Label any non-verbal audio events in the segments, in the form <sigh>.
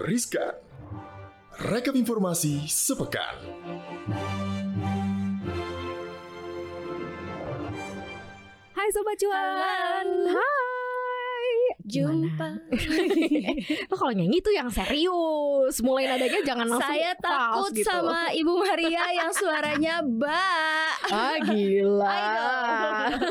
Riskan. Rekap informasi sepekan. Hai Sobat Cuan Hai Jumpa. <laughs> Lo kalau nyanyi tuh yang serius Mulai nadanya jangan langsung Saya takut gitu. sama Ibu Maria yang suaranya <laughs> ba. Ah gila Ayo.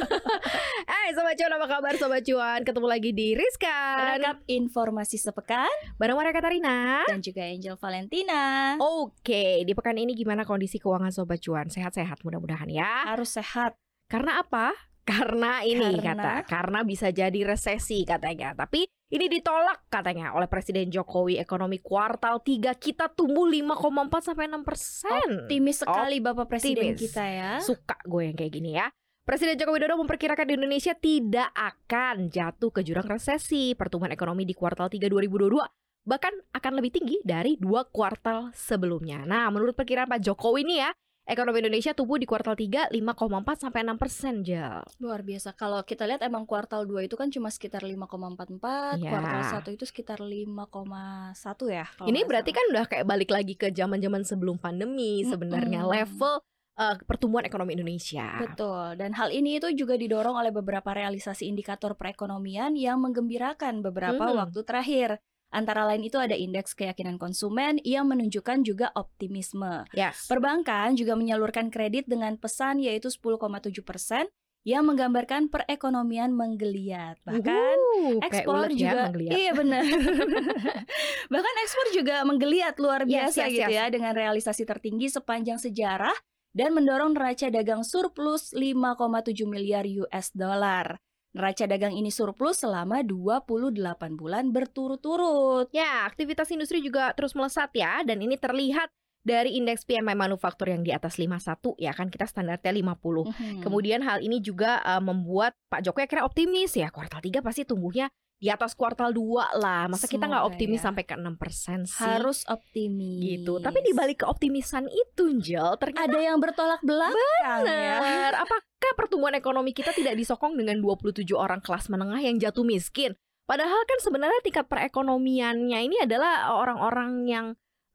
<laughs> Hai Sobat Cuan apa kabar Sobat Cuan? Ketemu lagi di Rizkan Rekap informasi sepekan. Bareng Maria Katarina. Dan juga Angel Valentina. Oke di pekan ini gimana kondisi keuangan Sobat Cuan? Sehat-sehat mudah-mudahan ya. Harus sehat. Karena apa? Karena ini Karena- kata. Karena bisa jadi resesi katanya. Tapi ini ditolak katanya oleh Presiden Jokowi. Ekonomi kuartal 3 kita tumbuh 5,4 sampai 6 persen. Optimis sekali Bapak Presiden Optimis. kita ya. Suka gue yang kayak gini ya Presiden Joko Widodo memperkirakan di Indonesia tidak akan jatuh ke jurang resesi Pertumbuhan ekonomi di kuartal 3 2022 bahkan akan lebih tinggi dari dua kuartal sebelumnya. Nah, menurut perkiraan Pak Jokowi ini ya, ekonomi Indonesia tumbuh di kuartal 3 5,4 sampai 6 persen, Jel. Luar biasa. Kalau kita lihat emang kuartal 2 itu kan cuma sekitar 5,44, Iya. kuartal 1 itu sekitar 5,1 ya. Ini berarti salah. kan udah kayak balik lagi ke zaman-zaman sebelum pandemi sebenarnya Mm-mm. level eh, pertumbuhan ekonomi Indonesia. Betul, dan hal ini itu juga didorong oleh beberapa realisasi indikator perekonomian yang menggembirakan beberapa Mhm. waktu terakhir. Antara lain itu ada indeks keyakinan konsumen yang menunjukkan juga optimisme. Yes. Perbankan juga menyalurkan kredit dengan pesan yaitu 10,7 persen yang menggambarkan perekonomian menggeliat. Bahkan kayak ekspor ulet ya, juga menggeliat. iya benar <laughs> bahkan ekspor juga menggeliat luar Yes, biasa yes, gitu yes. ya dengan realisasi tertinggi sepanjang sejarah dan mendorong neraca dagang surplus 5,7 miliar US dollar. Neraca dagang ini surplus selama 28 bulan berturut-turut. Ya, aktivitas industri juga terus melesat ya dan ini terlihat dari indeks PMI manufaktur yang di atas 51 ya kan kita standarnya 50. Mhm. Kemudian hal ini juga uh, membuat Pak Jokowi akhirnya optimis ya kuartal 3 pasti tumbuhnya di atas kuartal 2 lah. Masa kita nggak Semoga optimis ya. sampai ke 6% sih? harus optimis. gitu. Tapi di balik keoptimisan itu, Jel, ternyata ada yang bertolak belakang ya. benar. Apakah pertumbuhan ekonomi kita tidak disokong dengan 27 orang kelas menengah yang jatuh miskin? Padahal kan sebenarnya tingkat perekonomiannya ini adalah orang-orang yang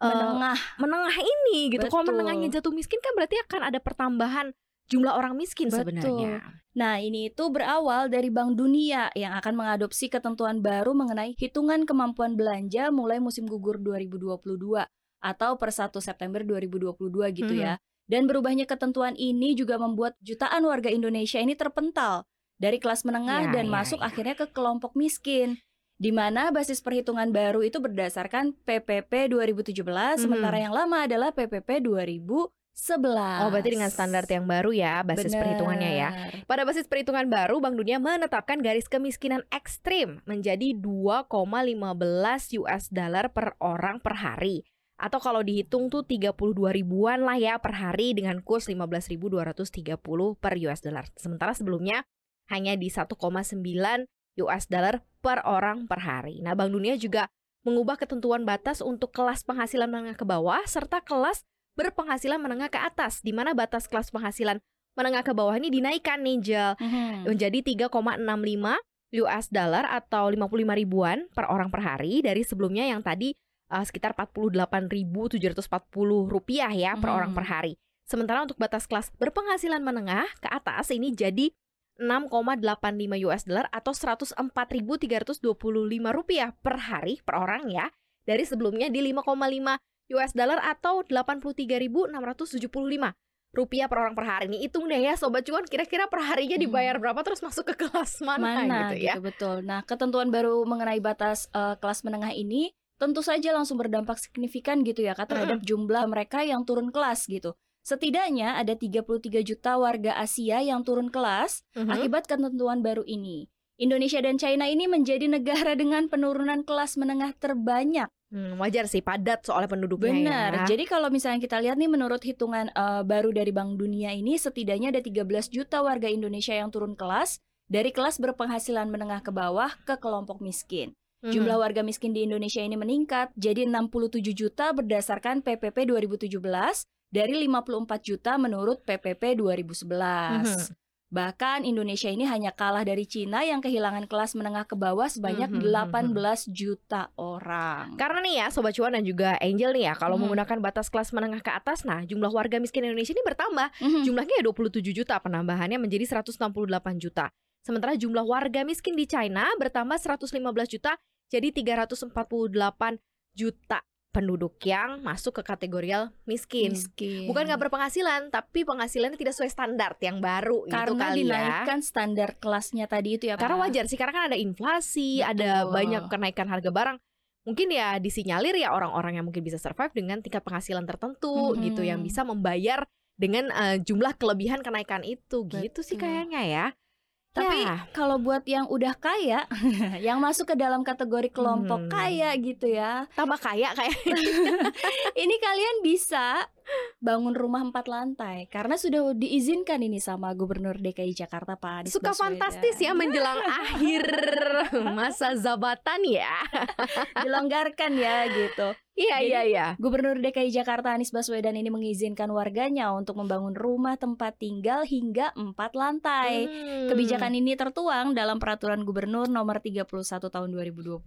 uh, Menengah menengah ini gitu. Kalau menengahnya jatuh miskin kan berarti akan ada pertambahan jumlah orang miskin Betul. sebenarnya. Nah, ini itu berawal dari Bank Dunia yang akan mengadopsi ketentuan baru mengenai hitungan kemampuan belanja mulai musim gugur 2022 atau per 1 September 2022 gitu ya. Dan berubahnya ketentuan ini juga membuat jutaan warga Indonesia ini terpental dari kelas menengah Ya, dan ya, masuk ya. akhirnya ke kelompok miskin. Di mana basis perhitungan baru itu berdasarkan PPP 2017, sementara yang lama adalah PPP 2011. Oh, berarti dengan standar yang baru ya basis Bener. perhitungannya ya. Pada basis perhitungan baru, Bank Dunia menetapkan garis kemiskinan ekstrim menjadi 2,15 US dollar per orang per hari. Atau kalau dihitung tuh 32 ribuan lah ya per hari dengan kurs 15.230 per US dollar. Sementara sebelumnya hanya di 1,9 US dollar per orang per hari. Nah, Bank Dunia juga mengubah ketentuan batas untuk kelas penghasilan menengah ke bawah serta kelas berpenghasilan menengah ke atas di mana batas kelas penghasilan menengah ke bawah ini dinaikkan nih Jel Mhm. menjadi 3,65 US dollar atau 55 ribuan per orang per hari dari sebelumnya yang tadi uh, sekitar 48.740 rupiah ya per Mhm. orang per hari. Sementara untuk batas kelas berpenghasilan menengah ke atas ini jadi 6,85 US dollar atau 104.325 rupiah per hari per orang ya dari sebelumnya di 5,5 US dollar atau 83.675 rupiah per orang per hari nih hitung deh ya sobat cuan kira-kira per harinya Hmm. dibayar berapa terus masuk ke kelas mana, mana gitu ya betul. Nah, ketentuan baru mengenai batas eh, kelas menengah ini tentu saja langsung berdampak signifikan gitu ya Kak terhadap jumlah mereka yang turun kelas gitu. Setidaknya ada 33 juta warga Asia yang turun kelas Mhm. akibat ketentuan baru ini. Indonesia dan China ini menjadi negara dengan penurunan kelas menengah terbanyak. Hmm, wajar sih padat soalnya penduduknya Benar. ya. Jadi kalau misalnya kita lihat nih menurut hitungan eh, baru dari Bank Dunia ini setidaknya ada 13 juta warga Indonesia yang turun kelas dari kelas berpenghasilan menengah ke bawah ke kelompok miskin. Mhm. Jumlah warga miskin di Indonesia ini meningkat jadi 67 juta berdasarkan PPP 2017 dari 54 juta menurut PPP 2011. Mhm. Bahkan Indonesia ini hanya kalah dari Cina yang kehilangan kelas menengah ke bawah sebanyak Mhm, mhm, 18 juta orang. Karena nih ya Sobat Cuan dan juga Angel nih ya Kalau Hmm. menggunakan batas kelas menengah ke atas Nah jumlah warga miskin Indonesia ini bertambah Mhm. Jumlahnya ya 27 juta Penambahannya menjadi 168 juta Sementara jumlah warga miskin di China bertambah 115 juta Jadi 348 juta penduduk yang masuk ke kategorial miskin Miskin. Bukan nggak berpenghasilan, tapi penghasilannya tidak sesuai standar yang baru gitu karena kali ya. dinaikkan standar kelasnya tadi itu ya Karena Pak? wajar sih, karena kan ada inflasi, ada Betul. banyak kenaikan harga barang. Mungkin ya disinyalir ya orang-orang yang mungkin bisa survive dengan tingkat penghasilan tertentu Mhm. gitu yang bisa membayar dengan eh, jumlah kelebihan kenaikan itu gitu sih Betul. kayaknya ya. Tapi Ya. kalau buat yang udah kaya, <laughs> yang masuk ke dalam kategori Hmm. kelompok kaya gitu ya, tambah kaya kayak <laughs> ini kalian bisa bangun rumah empat lantai karena sudah diizinkan ini sama Gubernur DKI Jakarta Pak Anies suka Baswedan. fantastis ya menjelang <laughs> akhir masa jabatan ya. <laughs> dilonggarkan ya gitu. Iya iya iya. Gubernur DKI Jakarta Anies Baswedan ini mengizinkan warganya untuk membangun rumah tempat tinggal hingga empat lantai. Hmm. Kebijakan ini tertuang dalam Peraturan Gubernur Nomor 31 Tahun 2022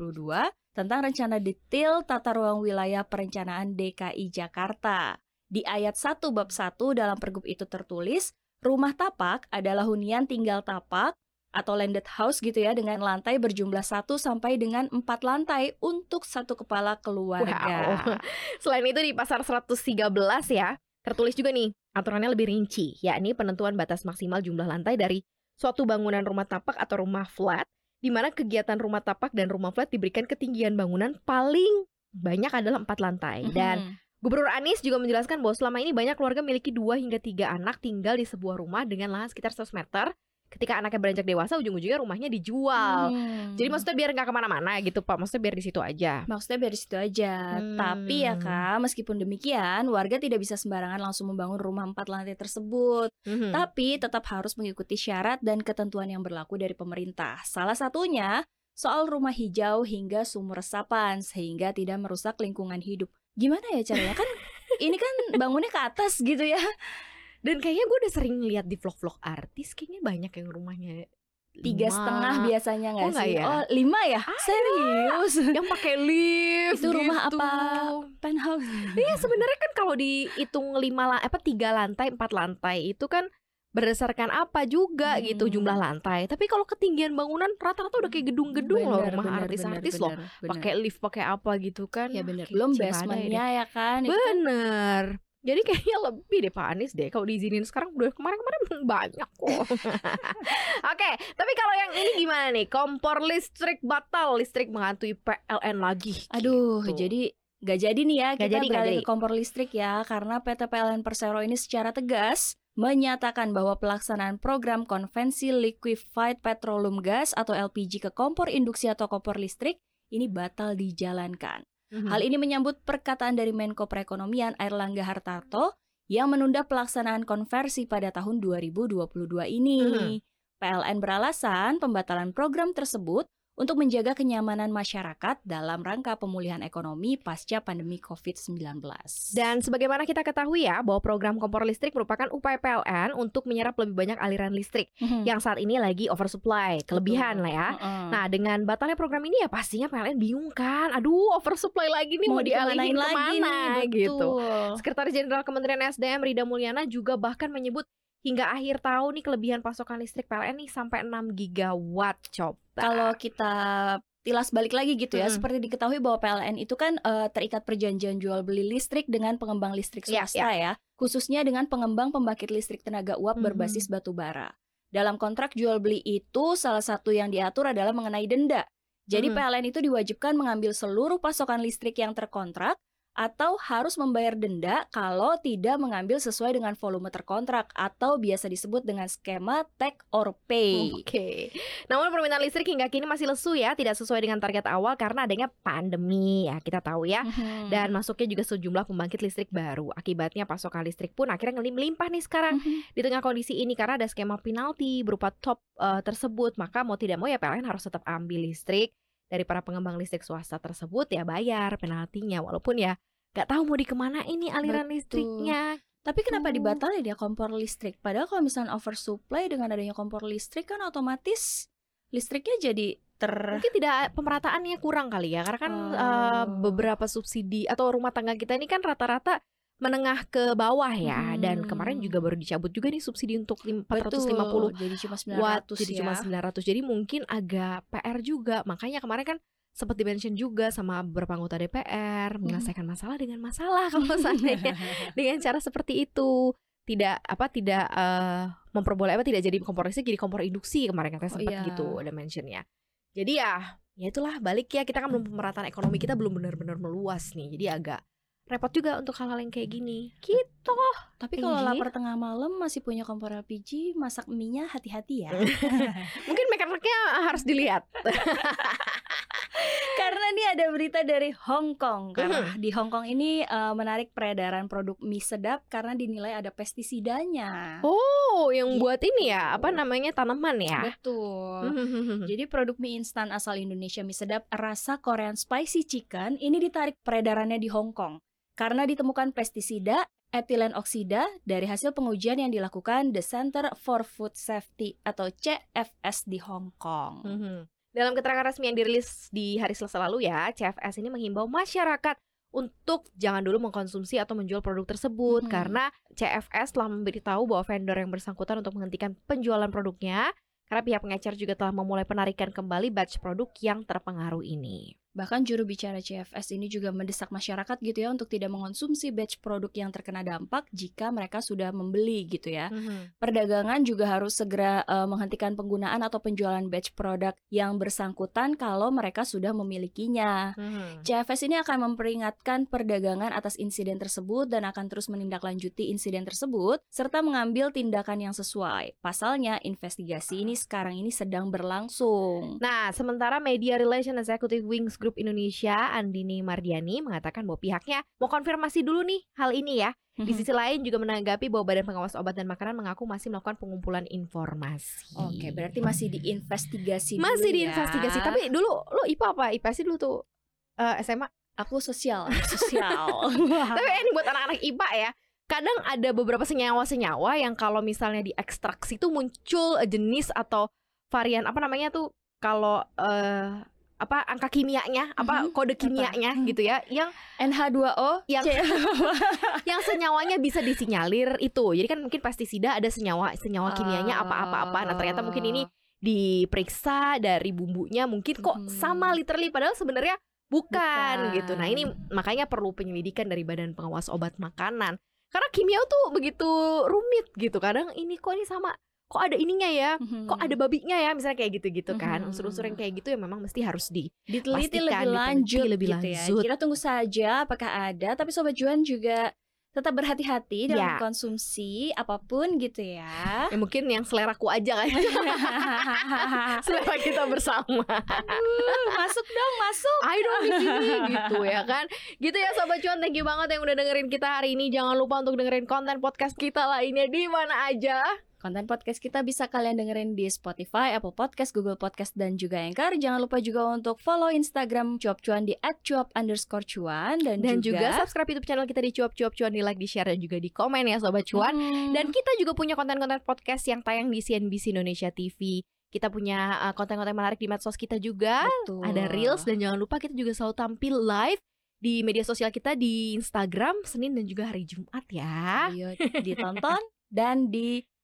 tentang rencana detail tata ruang wilayah perencanaan DKI Jakarta. Di ayat 1 bab 1 dalam pergub itu tertulis, rumah tapak adalah hunian tinggal tapak atau landed house gitu ya dengan lantai berjumlah 1 sampai dengan 4 lantai untuk satu kepala keluarga. Wow. <laughs> Selain itu di pasar 113 ya, tertulis juga nih aturannya lebih rinci, yakni penentuan batas maksimal jumlah lantai dari suatu bangunan rumah tapak atau rumah flat, di mana kegiatan rumah tapak dan rumah flat diberikan ketinggian bangunan paling banyak adalah empat lantai. Dan Mhm. Gubernur Anies juga menjelaskan bahwa selama ini banyak keluarga memiliki dua hingga tiga anak tinggal di sebuah rumah dengan lahan sekitar 100 meter. Ketika anaknya beranjak dewasa, ujung-ujungnya rumahnya dijual. Hmm. Jadi maksudnya biar nggak ke mana-mana gitu Pak, maksudnya biar di situ aja. Maksudnya biar di situ aja. Hmm. Tapi ya kak, meskipun demikian, warga tidak bisa sembarangan langsung membangun rumah empat lantai tersebut. Mhm. Tapi tetap harus mengikuti syarat dan ketentuan yang berlaku dari pemerintah. Salah satunya soal rumah hijau hingga sumur resapan sehingga tidak merusak lingkungan hidup. Gimana ya caranya kan? ini kan bangunnya ke atas gitu ya. Dan kayaknya gue udah sering lihat di vlog-vlog artis kayaknya banyak yang rumahnya Tiga setengah biasanya nggak Oh, sih? ya? Oh lima ya? Serius? yang pakai lift Itu rumah gitu. apa? Penthouse. Iya sebenarnya kan kalau dihitung lima apa tiga lantai empat lantai itu kan berdasarkan apa juga gitu Hmm. jumlah lantai. Tapi kalau ketinggian bangunan rata-rata udah kayak gedung-gedung loh rumah artis-artis loh. Pakai lift, pakai apa gitu kan. Ya bener. Belum basementnya ya kan? Bener. Jadi kayaknya lebih deh Pak Anies deh kalau diizinin sekarang udah kemarin-kemarin <laughs> banyak kok. <laughs> Oke, tapi kalau yang ini gimana nih? Kompor listrik batal, listrik menghantui PLN lagi. Aduh, gitu. jadi nggak jadi nih ya Nggak kita jadi, beralih jadi. ke kompor listrik ya karena PT PLN Persero ini secara tegas menyatakan bahwa pelaksanaan program konvensi liquefied petroleum gas atau LPG ke kompor induksi atau kompor listrik ini batal dijalankan. Mhm. Hal ini menyambut perkataan dari Menko Perekonomian Airlangga Hartarto yang menunda pelaksanaan konversi pada tahun 2022 ini. Mhm. PLN beralasan pembatalan program tersebut untuk menjaga kenyamanan masyarakat dalam rangka pemulihan ekonomi pasca pandemi COVID-19. Dan sebagaimana kita ketahui ya bahwa program kompor listrik merupakan upaya PLN untuk menyerap lebih banyak aliran listrik Mhm. yang saat ini lagi oversupply, kelebihan Betul. lah ya. Heeh. Nah, dengan batalnya program ini ya pastinya PLN bingung kan. Aduh, oversupply lagi nih mau, dialihin dikemanain lagi ke mana nih, gitu. Sekretaris Jenderal Kementerian SDM Rida Mulyana juga bahkan menyebut hingga akhir tahun nih kelebihan pasokan listrik PLN nih sampai 6 gigawatt coba. Kalau kita tilas balik lagi gitu ya, Mm-mm. seperti diketahui bahwa PLN itu kan eh, terikat perjanjian jual beli listrik dengan pengembang listrik Iya, swasta ya, khususnya dengan pengembang pembangkit listrik tenaga uap Mhm. berbasis batu bara. Dalam kontrak jual beli itu salah satu yang diatur adalah mengenai denda. Jadi Mhm. PLN itu diwajibkan mengambil seluruh pasokan listrik yang terkontrak atau harus membayar denda kalau tidak mengambil sesuai dengan volume terkontrak atau biasa disebut dengan skema take or pay. Oke. Namun permintaan listrik hingga kini masih lesu ya, tidak sesuai dengan target awal karena adanya pandemi ya, kita tahu ya. Mhm. Dan masuknya juga sejumlah pembangkit listrik baru. Akibatnya pasokan listrik pun akhirnya melimpah nih sekarang. Mhm. Di tengah kondisi ini karena ada skema penalti berupa top eh, tersebut, maka mau tidak mau ya PLN harus tetap ambil listrik dari para pengembang listrik swasta tersebut ya bayar penaltinya walaupun ya nggak tahu mau dikemana ini aliran Betul. listriknya. Tapi kenapa Oh. dibatalin ya kompor listrik? Padahal kalau misalnya oversupply dengan adanya kompor listrik kan otomatis listriknya jadi ter Mungkin tidak pemerataannya kurang kali ya, karena kan eh, Oh. beberapa subsidi atau rumah tangga kita ini kan rata-rata menengah ke bawah ya. Dan kemarin Hmm. juga baru dicabut juga nih subsidi untuk lim- 450 Betul, jadi cuma 900 watt jadi ya. cuma 900 jadi mungkin agak PR juga makanya kemarin kan seperti mention juga sama beberapa anggota DPR Hmm. menyelesaikan masalah dengan masalah kalau seandainya <laughs> dengan cara seperti itu tidak apa tidak eh, memperboleh apa tidak jadi kompor listrik jadi kompor induksi kemarin katanya Oh, sempat iya. gitu ada mentionnya jadi ya ya itulah balik ya kita kan belum pemerataan ekonomi kita belum benar-benar meluas nih jadi agak repot juga untuk hal-hal yang kayak gini gitu Tapi kalau Tinggi. lapar tengah malam masih punya kompor LPG, masak mie-nya hati-hati ya. <laughs> mungkin mekaniknya harus dilihat <laughs> Karena nih ada berita dari Hong Kong. Karena di Hong Kong ini eh, menarik peredaran produk mie sedap karena dinilai ada pestisidanya. Oh, yang Gitu. buat ini ya, apa namanya tanaman ya? Betul. Hmm. Jadi produk mie instan asal Indonesia mie sedap rasa Korean spicy chicken ini ditarik peredarannya di Hong Kong karena ditemukan pestisida etilen oksida dari hasil pengujian yang dilakukan The Center for Food Safety atau CFS di Hong Kong. Mhm. Dalam keterangan resmi yang dirilis di hari Selasa lalu ya, CFS ini menghimbau masyarakat untuk jangan dulu mengkonsumsi atau menjual produk tersebut Mhm. karena CFS telah memberitahu bahwa vendor yang bersangkutan untuk menghentikan penjualan produknya karena pihak pengecer juga telah memulai penarikan kembali batch produk yang terpengaruh ini. Bahkan juru bicara CFS ini juga mendesak masyarakat gitu ya untuk tidak mengonsumsi batch produk yang terkena dampak jika mereka sudah membeli gitu ya. Perdagangan juga harus segera eh, menghentikan penggunaan atau penjualan batch produk yang bersangkutan kalau mereka sudah memilikinya. CFS ini akan memperingatkan perdagangan atas insiden tersebut dan akan terus menindaklanjuti insiden tersebut serta mengambil tindakan yang sesuai. Pasalnya, investigasi ini sekarang ini sedang berlangsung. Nah, sementara Media Relation Executive Wings Group Indonesia, Andini Mardiani, mengatakan bahwa pihaknya mau konfirmasi dulu nih hal ini ya. Di sisi lain juga menanggapi bahwa Badan Pengawas Obat dan Makanan mengaku masih melakukan pengumpulan informasi. Oke, berarti masih diinvestigasi dulu masih ya. diinvestigasi. Tapi dulu lu IPA apa? IPA sih dulu tuh eh, SMA. aku sosial, sosial. <laughs> Tapi ini buat anak-anak IPA ya. Kadang ada beberapa senyawa-senyawa yang kalau misalnya diekstraksi tuh muncul jenis atau varian apa namanya tuh kalau eh apa angka kimianya, apa Mhm, kode kimianya gitu ya, yang NH2O Yang- <laughs> yang senyawanya bisa disinyalir itu. Jadi kan mungkin pestisida ada senyawa senyawa kimianya apa-apa-apa. Nah, ternyata mungkin ini diperiksa dari bumbunya mungkin kok Mhm. sama literally padahal sebenarnya bukan, Bukan. gitu. Nah, ini makanya perlu penyelidikan dari Badan Pengawas Obat Makanan. Karena kimia tuh begitu rumit gitu. Kadang ini kok ini sama kok ada ininya ya, kok ada babinya ya, misalnya kayak gitu-gitu kan. Mhm. Unsur-unsur yang kayak gitu ya memang mesti harus di diteliti lebih diteliti lanjut lebih gitu ya. lanjut. Kita tunggu saja apakah ada, tapi sobat Juan juga tetap berhati-hati dalam Ya. konsumsi apa pun gitu ya. ya mungkin yang seleraku aja kan. <laughs> Selera kita bersama. Uh, masuk dong, masuk. Ayo dong di sini gitu ya kan. Gitu ya sobat cuan, thank you banget yang udah dengerin kita hari ini. Jangan lupa untuk dengerin konten podcast kita lainnya di mana aja. Konten podcast kita bisa kalian dengerin di Spotify, Apple Podcast, Google Podcast, dan juga Anchor. Jangan lupa juga untuk follow Instagram Cuap Cuan di @cuap underscore cuan dan, Dan juga, juga, subscribe YouTube channel kita di Cuap Cuap Cuan di like, di share dan juga di komen ya sobat cuan. Hmm. Dan kita juga punya konten-konten podcast yang tayang di CNBC Indonesia TV. Kita punya uh, konten-konten menarik di medsos kita juga. Betul. Ada reels dan jangan lupa kita juga selalu tampil live di media sosial kita di Instagram Senin dan juga hari Jumat ya. Ayo ditonton <laughs> dan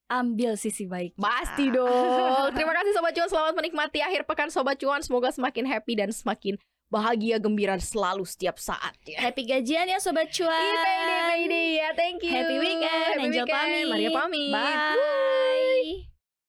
diambil sisi baik. Pasti dong. <laughs> Terima kasih Sobat Cuan, selamat menikmati akhir pekan Sobat Cuan. Semoga semakin happy dan semakin bahagia, gembira selalu setiap saat ya. Happy gajian ya sobat cuan. Payday ya, thank you. Happy weekend, Happy Angel weekend. pamit. Maria pamit. Bye.